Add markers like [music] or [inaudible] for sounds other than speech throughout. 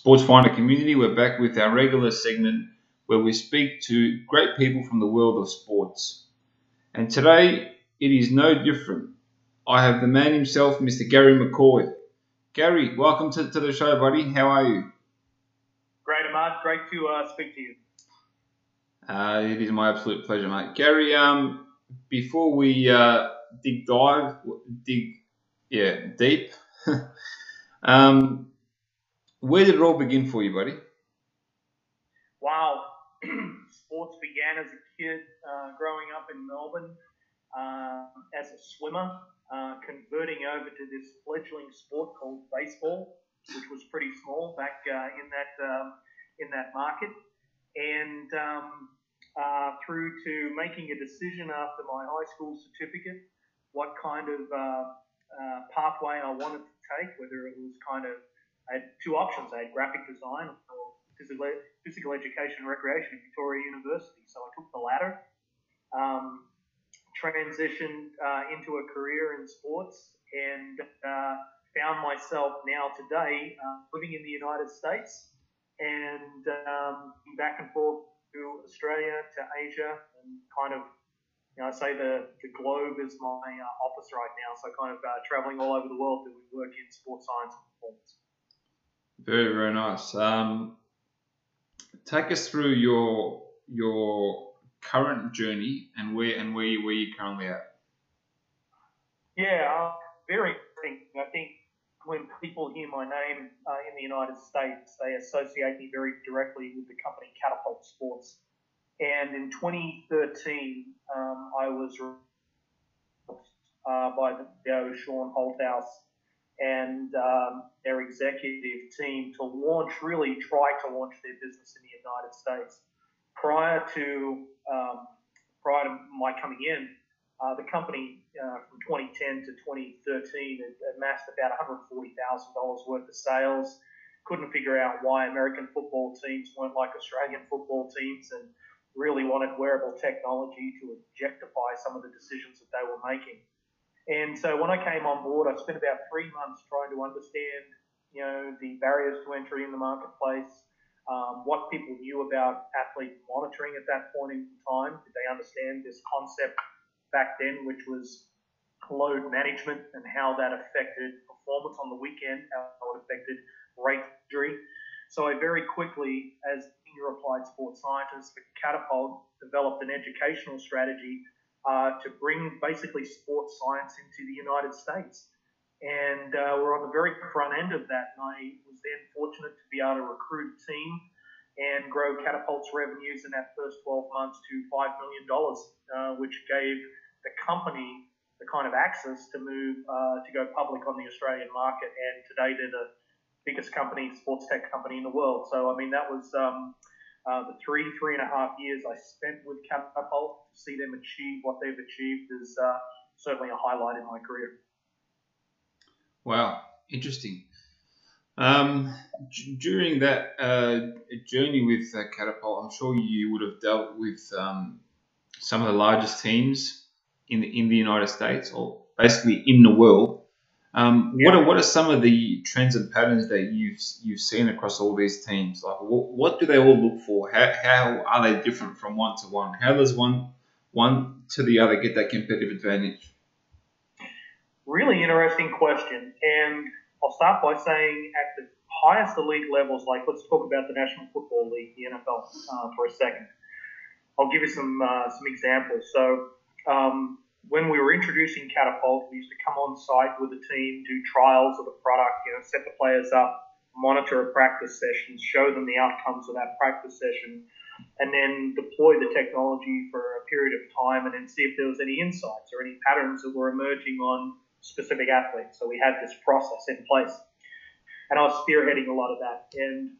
Sports Finder community, we're back with our regular segment where we speak to great people from the world of sports. And today it is no different. I have the man himself, Mr. Gary McCoy. Gary, welcome to, to the show, buddy. How are you? Great, Ahmad. Great to uh, speak to you. Uh, it is my absolute pleasure, mate. Gary, um, before we uh, dig dive, dig, yeah, deep, [laughs] um, where did it all begin for you, buddy? Wow. [clears throat] Sports began as a kid uh, growing up in Melbourne uh, as a swimmer, uh, converting over to this fledgling sport called baseball, which was pretty small back uh, in that um, in that market, and um, uh, through to making a decision after my high school certificate, what kind of uh, pathway I wanted to take, whether it was kind of I had two options. I had graphic design or physical, physical education and recreation at Victoria University. So I took the latter, um, transitioned uh, into a career in sports, and uh, found myself now today uh, living in the United States and um, back and forth to Australia, to Asia, and kind of you know, I say the, the globe is my uh, office right now, so kind of uh, traveling all over the world doing work in sports science and performance. Very, very nice. Um, take us through your your current journey and where and where you where you currently at. Yeah, uh, very interesting. I think when people hear my name uh, in the United States, they associate me very directly with the company Catapult Sports. And in 2013, um, I was uh, by the CEO Shaun Holthouse and um, their executive team to launch, really try to launch their business in the United States. Prior to um, prior to my coming in, uh, the company uh, from 2010 to 2013 had amassed about $140,000 worth of sales. Couldn't figure out why American football teams weren't like Australian football teams and really wanted wearable technology to objectify some of the decisions that they were making. And so when I came on board, I spent about three months trying to understand, you know, the barriers to entry in the marketplace, um, what people knew about athlete monitoring at that point in time. Did they understand this concept back then, which was load management and how that affected performance on the weekend, how it affected rate injury. So I very quickly, as senior applied sports scientist for Catapult, developed an educational strategy uh, to bring basically sports science into the United States. And uh, we're on the very front end of that. And I was then fortunate to be able to recruit a team and grow Catapult's revenues in that first 12 months to $5 million, uh, which gave the company the kind of access to move uh, to go public on the Australian market. And today they're the biggest company, sports tech company in the world. So, I mean, that was um, uh, the three, three and a half years I spent with Catapult. To see them achieve what they've achieved is uh, certainly a highlight in my career. Wow, interesting. Um, d- during that uh, journey with uh, Catapult, I'm sure you would have dealt with um, some of the largest teams in the, in the United States, or basically in the world. Um, What are what are some of the trends and patterns that you've you've seen across all these teams? Like, what, what do they all look for? How, how are they different from one to one? How does one one to the other get that competitive advantage? Really interesting question. And I'll start by saying at the highest elite levels, like let's talk about the National Football League, the NFL, uh, for a second. I'll give you some uh, some examples. So um, when we were introducing Catapult, we used to come on site with the team, do trials of the product, you know, set the players up, monitor a practice session, show them the outcomes of that practice session, and then deploy the technology for a period of time and then see if there was any insights or any patterns that were emerging on specific athletes. So we had this process in place. and I was spearheading a lot of that. And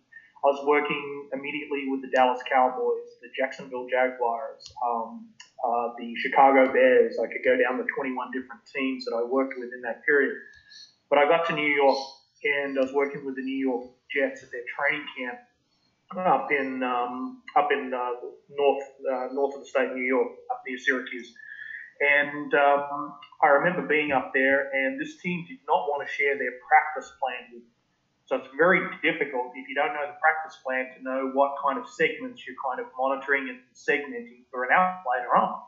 I was working immediately with the Dallas Cowboys, the Jacksonville Jaguars, um, uh, the Chicago Bears. I could go down the 21 different teams that I worked with in that period. But I got to New York and I was working with the New York Jets at their training camp up in um, up in uh, north uh, north of the state of New York, up near Syracuse. And um, I remember being up there, and this team did not want to share their practice plan with. So it's very difficult if you don't know the practice plan to know what kind of segments you're kind of monitoring and segmenting for an out later on.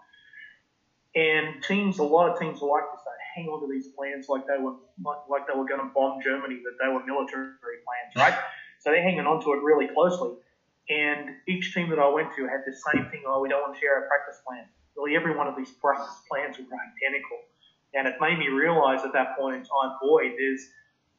And teams, a lot of teams like to They hang on to these plans like they were like, like they were going to bomb Germany, that they were military plans, right? So they're hanging on to it really closely. And each team that I went to had the same thing. Oh, we don't want to share our practice plan. Really, every one of these practice plans were identical. And it made me realize at that point in time, boy, there's,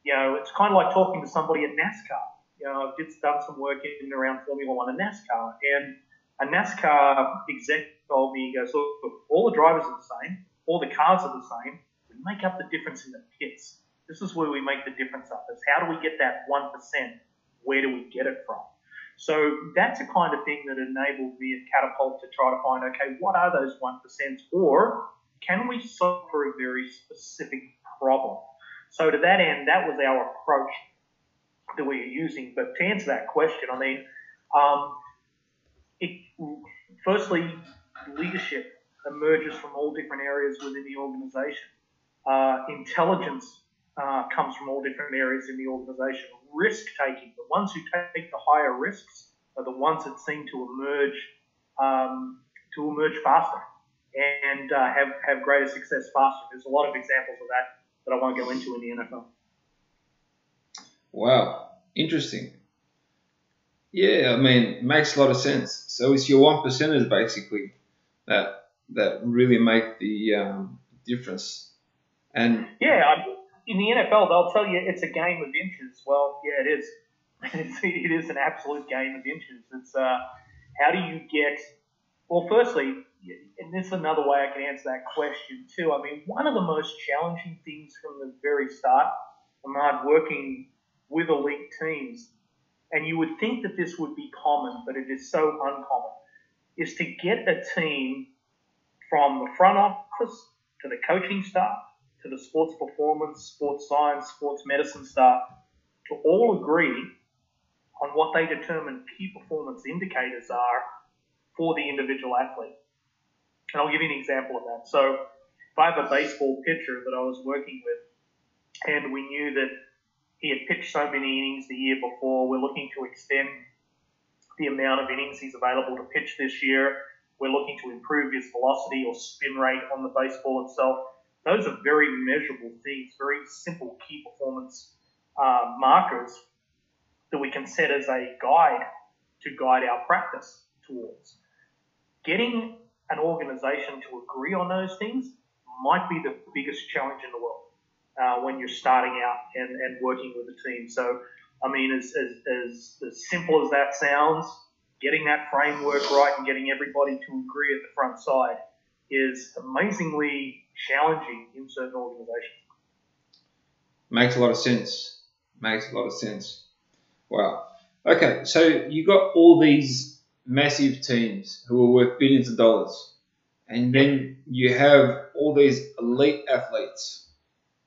you know, it's kind of like talking to somebody at NASCAR. You know, I've just done some work in around Formula One and NASCAR, and a NASCAR exec told me, he goes, look, all the drivers are the same, all the cars are the same. We make up the difference in the pits. This is where we make the difference up. Is how do we get that one percent? Where do we get it from? So that's a kind of thing that enabled me at Catapult to try to find, okay, what are those 1%? Or can we solve for a very specific problem? So to that end, that was our approach that we were using. But to answer that question, I mean, um, it, firstly, leadership emerges from all different areas within the organization. Uh, intelligence uh, comes from all different areas in the organization. Risk taking, the ones who take the higher risks are the ones that seem to emerge um, to emerge faster and uh, have have greater success faster. There's a lot of examples of that that I won't go into in the NFL. Wow, interesting. Yeah, I mean, makes a lot of sense. So it's your one percenters basically that that really make the um, difference. And yeah, I, in the NFL, they'll tell you it's a game of inches. Well, yeah, it is. [laughs] It's, it is an absolute game of inches. It's uh, how do you get? Well, firstly, and this is another way I can answer that question too. I mean, one of the most challenging things from the very start, Ahmad, working with elite teams, and you would think that this would be common, but it is so uncommon, is to get a team from the front office to the coaching staff to the sports performance, sports science, sports medicine staff to all agree on what they determine key performance indicators are for the individual athlete. And I'll give you an example of that. So if I have a baseball pitcher that I was working with and we knew that he had pitched so many innings the year before, we're looking to extend the amount of innings he's available to pitch this year. We're looking to improve his velocity or spin rate on the baseball itself. Those are very measurable things, very simple key performance uh, markers that we can set as a guide to guide our practice towards. Getting an organization to agree on those things might be the biggest challenge in the world uh, when you're starting out and, and working with a team. So, I mean, as, as, as, as simple as that sounds, getting that framework right and getting everybody to agree at the front side is amazingly challenging in certain organizations. Makes a lot of sense. Makes a lot of sense. Wow. Okay, so you got all these massive teams who are worth billions of dollars, and then you have all these elite athletes,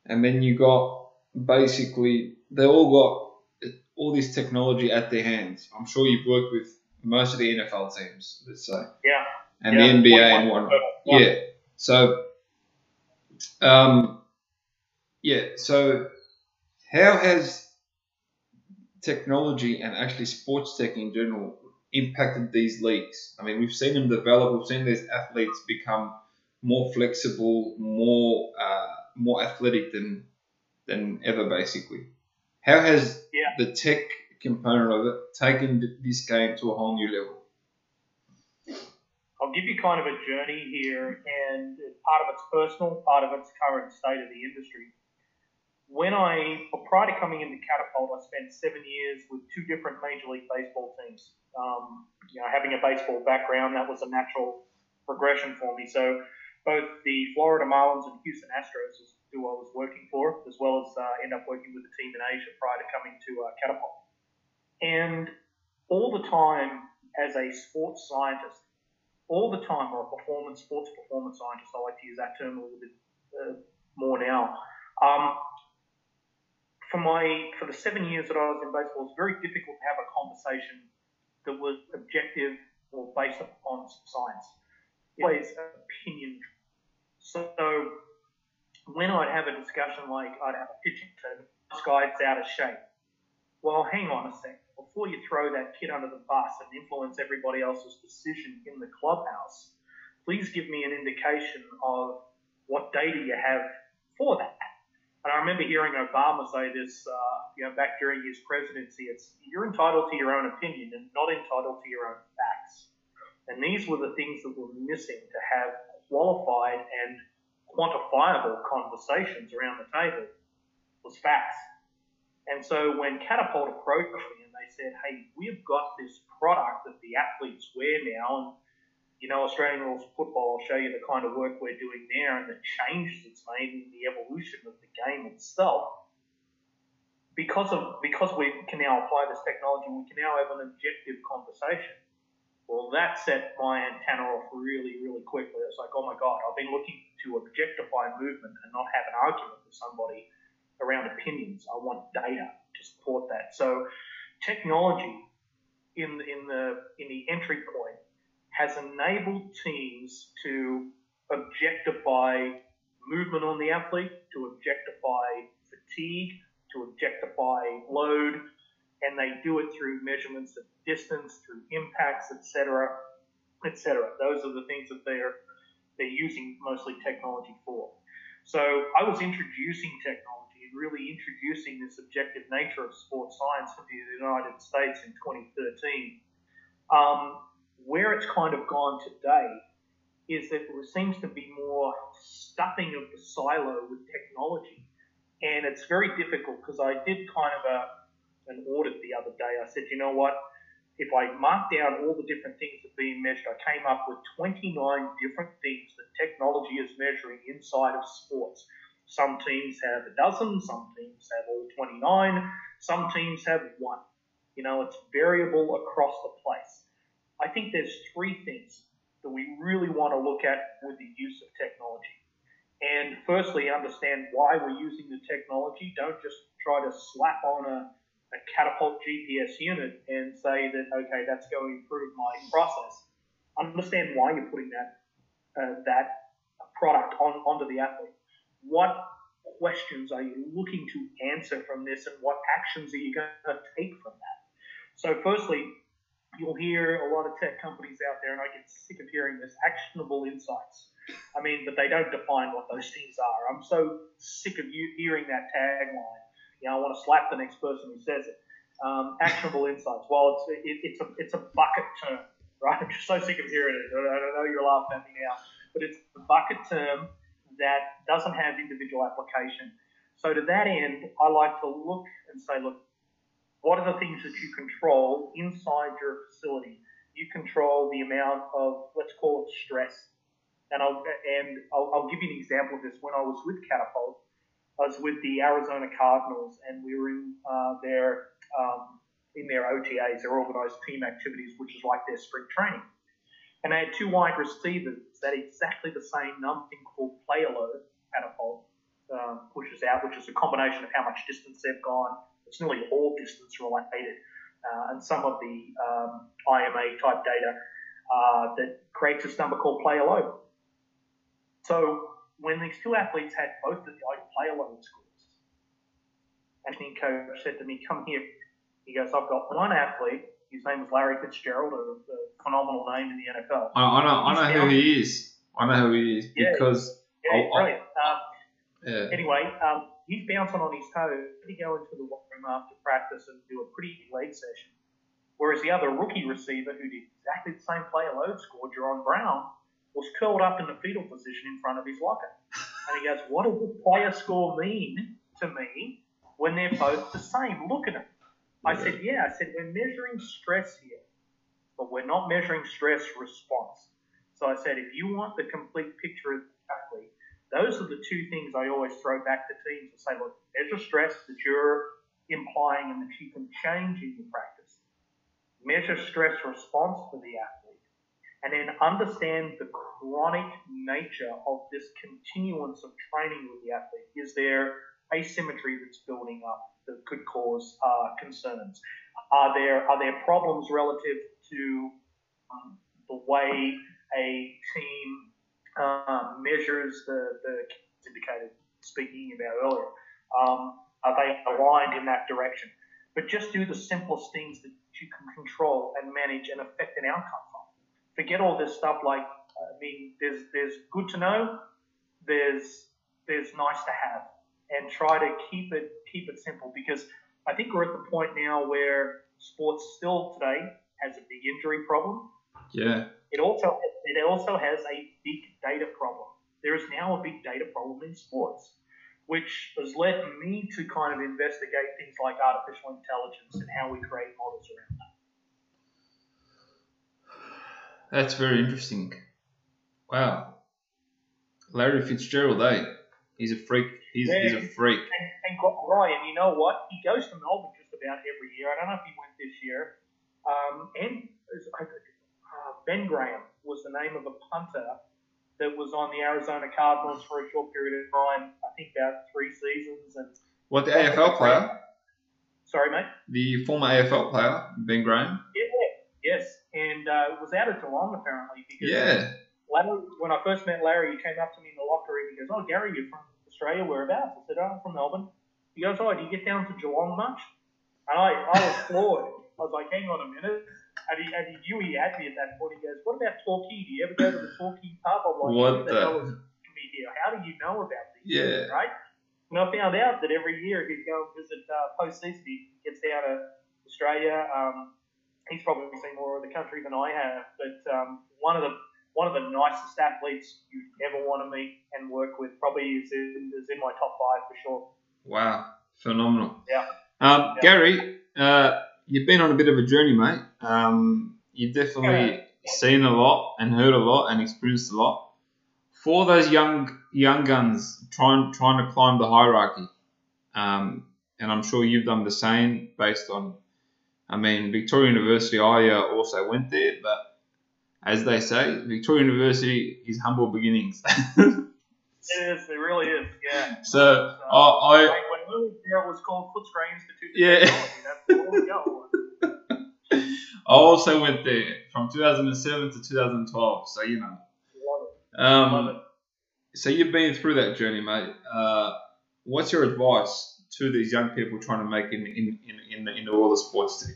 and then you got basically they all got all this technology at their hands. I'm sure you've worked with most of the NFL teams, let's say. Yeah. And yeah. the NBA and whatnot. Yeah. So um, yeah. So, how has technology and actually sports tech in general impacted these leagues? I mean, we've seen them develop. We've seen these athletes become more flexible, more uh, more athletic than than ever, basically. How has yeah. the tech component of it taken this game to a whole new level? I'll give you kind of a journey here, and part of it's personal, part of it's current state of the industry. When I, prior to coming into Catapult, I spent seven years with two different Major League Baseball teams. Um, you know, having a baseball background, that was a natural progression for me. So both the Florida Marlins and Houston Astros, is who I was working for, as well as uh, end up working with a team in Asia prior to coming to uh, Catapult. And all the time, as a sports scientist, all the time, or a performance sports performance scientist, I like to use that term a little bit uh, more now. Um, for my for the seven years that I was in baseball, it's very difficult to have a conversation that was objective or based upon science. It was opinion. So when I'd have a discussion like I'd have a pitching team, this guy's out of shape. Well, hang on a sec. Before you throw that kid under the bus and influence everybody else's decision in the clubhouse, please give me an indication of what data you have for that. And I remember hearing Obama say this, uh, you know, back during his presidency. It's you're entitled to your own opinion and not entitled to your own facts. And these were the things that were missing to have qualified and quantifiable conversations around the table was facts. And so when Catapult approached me and they said, hey, we've got this product that the athletes wear now, and you know, Australian rules football, I'll show you the kind of work we're doing there and the changes it's made in the evolution of the game itself. Because of because we can now apply this technology, we can now have an objective conversation. Well, that set my antenna off really, really quickly. It's like, oh my God, I've been looking to objectify movement and not have an argument with somebody around opinions. I want data to support that. So, technology in in the in the entry point has enabled teams to objectify movement on the athlete, to objectify fatigue, to objectify load, and they do it through measurements of distance, through impacts, etc., etc. Those are the things that they're they're using mostly technology for. So I was introducing technology and really introducing this objective nature of sports science into the United States in 2013. Um, where it's kind of gone today is that there seems to be more stuffing of the silo with technology. And it's very difficult because I did kind of a, an audit the other day. I said, you know what? If I mark down all the different things that are being measured, I came up with 29 different things that technology is measuring inside of sports. Some teams have a dozen, some teams have all 29, some teams have one. You know, it's variable across the place. I think there's three things that we really want to look at with the use of technology. And firstly, understand why we're using the technology. Don't just try to slap on a, a catapult GPS unit and say that, okay, that's going to improve my process. Understand why you're putting that, uh, that product on, onto the athlete. What questions are you looking to answer from this and what actions are you going to take from that? So, firstly, you'll hear a lot of tech companies out there, and I get sick of hearing this actionable insights. I mean, but they don't define what those things are. I'm so sick of you hearing that tagline. You know, I want to slap the next person who says it. Um, actionable insights. Well, it's it, it's a it's a bucket term, right? I'm just so sick of hearing it. I don't know you're laughing at me now, but it's a bucket term that doesn't have individual application. So to that end, I like to look and say, look, what are the things that you control inside your facility? You control the amount of, let's call it stress. And I'll, and I'll, I'll give you an example of this. When I was with Catapult, I was with the Arizona Cardinals, and we were in uh, their um, in their OTAs, their organized team activities, which is like their spring training. And they had two wide receivers that exactly the same number thing called player load Catapult um, pushes out, which is a combination of how much distance they've gone, it's nearly all distance related, uh, and some of the um, IMA type data uh, that creates this number called player load. So when these two athletes had both of the player load scores, and the coach said to me, "Come here." He goes, "I've got one athlete. His name is Larry Fitzgerald, a, a phenomenal name in the NFL. I, I know, I know who he is. I know who he is because Yeah, he's I- brilliant. Um, yeah, anyway, um, he's bouncing on his toes. He go into the locker room after practice and do a pretty leg session. Whereas the other rookie receiver, who did exactly the same player load score, Jaron Brown, was curled up in the fetal position in front of his locker. And he goes, "What does the player score mean to me when they're both the same? Look at them." I said, "Yeah." I said, "We're measuring stress here, but we're not measuring stress response." So I said, if you want the complete picture of Those are the two things I always throw back to teams and say, look, measure stress that you're implying and that you can change in your practice. Measure stress response for the athlete. And then understand the chronic nature of this continuance of training with the athlete. Is there asymmetry that's building up that could cause uh, concerns? Are there are there problems relative to um, the way a team um, measures the, the indicated speaking about earlier. Um, are they aligned in that direction? But just do the simplest things that you can control and manage and affect an outcome from. Forget all this stuff like, I mean, there's there's good to know, there's there's nice to have, and try to keep it keep it simple because I think we're at the point now where sports still today has a big injury problem. Yeah. It also it also has a big data problem. There is now a big data problem in sports, which has led me to kind of investigate things like artificial intelligence and how we create models around that. That's very interesting. Wow. Larry Fitzgerald, eh? He's a freak. He's, he's a freak. And, and Ryan, you know what? He goes to Melbourne just about every year. I don't know if he went this year. Um, and uh, Ben Graham was the name of a punter that was on the Arizona Cardinals for a short period of time. I think about three seasons. And what the AFL player? Sorry, mate. The former AFL player, Ben Graham. Yeah, yes, and uh, was out of Geelong apparently because yeah. Larry, when I first met Larry, he came up to me in the locker room. He goes, "Oh, Gary, you're from Australia. Whereabouts?" I said, "Oh, I'm from Melbourne." He goes, "Oh, do you get down to Geelong much?" And I, I was [laughs] floored. I was like, "Hang on a minute." And he, and he knew he had me at that point. He goes, "What about Torquay? Do you ever go to the Torquay pub?" I'm like, "What the, hell is me here? How do you know about these? Yeah. Things, right?" And I found out that every year he'd go and visit uh, post-season. He gets down to Australia. Um, he's probably seen more of the country than I have, but um, one of the one of the nicest athletes you'd ever want to meet and work with. Probably is in, is in my top five for sure. Wow, phenomenal. Yeah. Um, yeah. Gary, uh, you've been on a bit of a journey, mate. Um, you've definitely seen a lot and heard a lot and experienced a lot. For those young young guns trying trying to climb the hierarchy, um, and I'm sure you've done the same based on, I mean, Victoria University. I uh, also went there, but as they say, Victoria University is humble beginnings. [laughs] It is. It really is. Yeah. so So, I, I Like, when we moved there, was called Footscray Institute Yeah. That's where we go. I [laughs] also went there from 2007 to 2012. So you know. Um. So you've been through that journey, mate. Uh, what's your advice to these young people trying to make in in in, in, the, in the world of sports tech?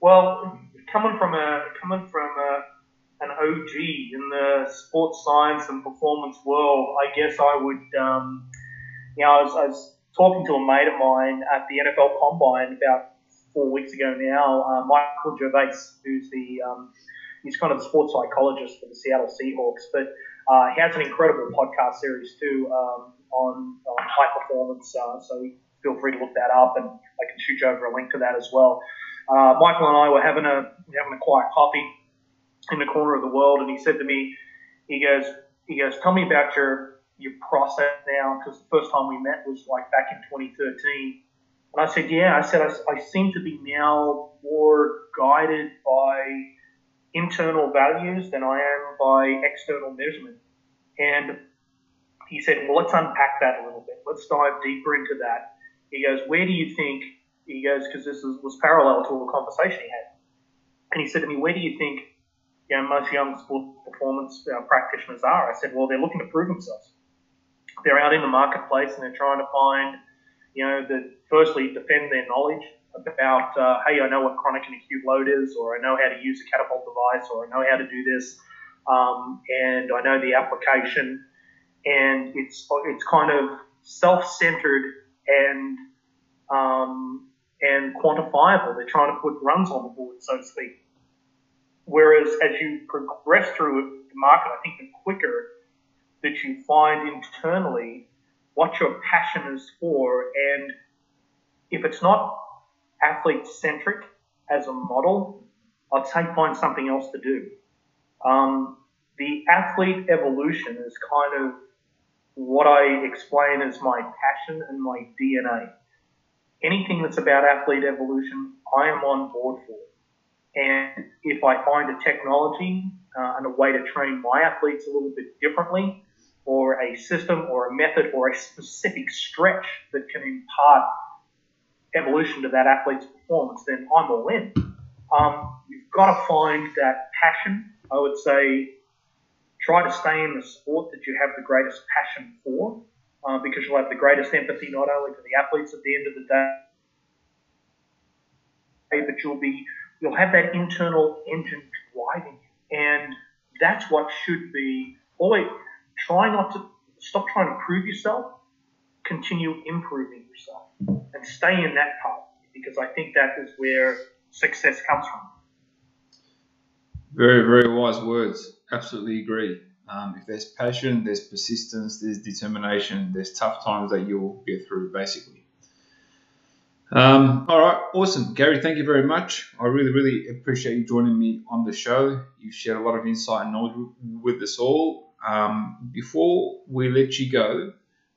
Well, coming from a coming from a, an OG in the sports science and performance world, I guess I would, um, you know, I was, I was talking to a mate of mine at the NFL Combine about four weeks ago now, uh, Michael Gervais, who's the um, he's kind of the sports psychologist for the Seattle Seahawks, but uh, he has an incredible podcast series too um, on, on high performance. Uh, so feel free to look that up, and I can shoot you over a link to that as well uh, Michael and I were having a having a quiet coffee in the corner of the world, and he said to me, he goes, he goes, tell me about your your process now, because the first time we met was like back in 2013. And I said, yeah, I said I, I seem to be now more guided by internal values than I am by external measurement. And he said, well, let's unpack that a little bit. Let's dive deeper into that. He goes, where do you think he goes, because this is, was parallel to a conversation he had. And he said to me, Where do you think you know, most young sport performance uh, practitioners are? I said, Well, they're looking to prove themselves. They're out in the marketplace and they're trying to find, you know, that firstly defend their knowledge about, uh, hey, I know what chronic and acute load is, or I know how to use a catapult device, or I know how to do this, um, and I know the application. And it's it's kind of self-centered and um, and quantifiable. They're trying to put runs on the board, so to speak. Whereas as you progress through the market, I think the quicker that you find internally what your passion is for, and if it's not athlete centric as a model, I'd say find something else to do. Um, the athlete evolution is kind of what I explain as my passion and my DNA. Anything that's about athlete evolution, I am on board for. And if I find a technology uh, and a way to train my athletes a little bit differently, or a system or a method or a specific stretch that can impart evolution to that athlete's performance, then I'm all in. Um, you've got to find that passion. I would say try to stay in the sport that you have the greatest passion for, uh, because you'll have the greatest empathy not only for the athletes at the end of the day, but you'll be you'll have that internal engine driving you, and that's what should be always try not to stop trying to prove yourself, continue improving yourself, and stay in that path because I think that is where success comes from. Very, very wise words. Absolutely agree. Um, if there's passion, there's persistence, there's determination, there's tough times that you'll get through, basically. Um, all right, awesome. Gary, thank you very much. I really, really appreciate you joining me on the show. You've shared a lot of insight and knowledge with us all. Um, before we let you go,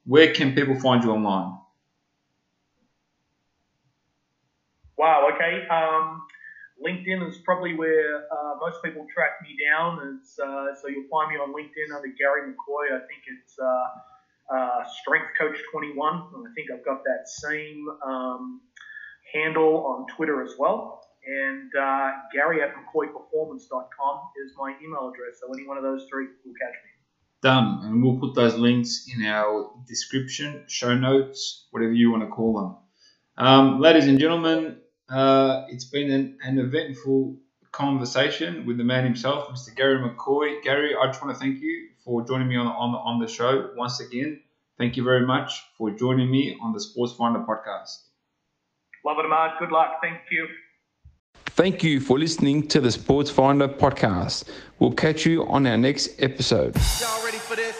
where can people find you online? Wow, okay. Um, LinkedIn is probably where uh, most people track me down. Uh, so you'll find me on LinkedIn under Gary McCoy. I think it's uh, uh Strength Coach 21. I think I've got that same um, handle on Twitter as well. And uh, Gary at McCoyPerformance.com is my email address. So any one of those three will catch me. Done. And we'll put those links in our description, show notes, whatever you want to call them. Um, ladies and gentlemen, uh, it's been an, an, eventful conversation with the man himself, Mr. Gary McCoy. Gary, I just want to thank you for joining me on, on, the, on the show once again. Thank you very much for joining me on the Sports Finder podcast. Love it, Ahmad. Good luck. Thank you. Thank you for listening to the Sports Finder podcast. We'll catch you on our next episode. Y'all ready for this?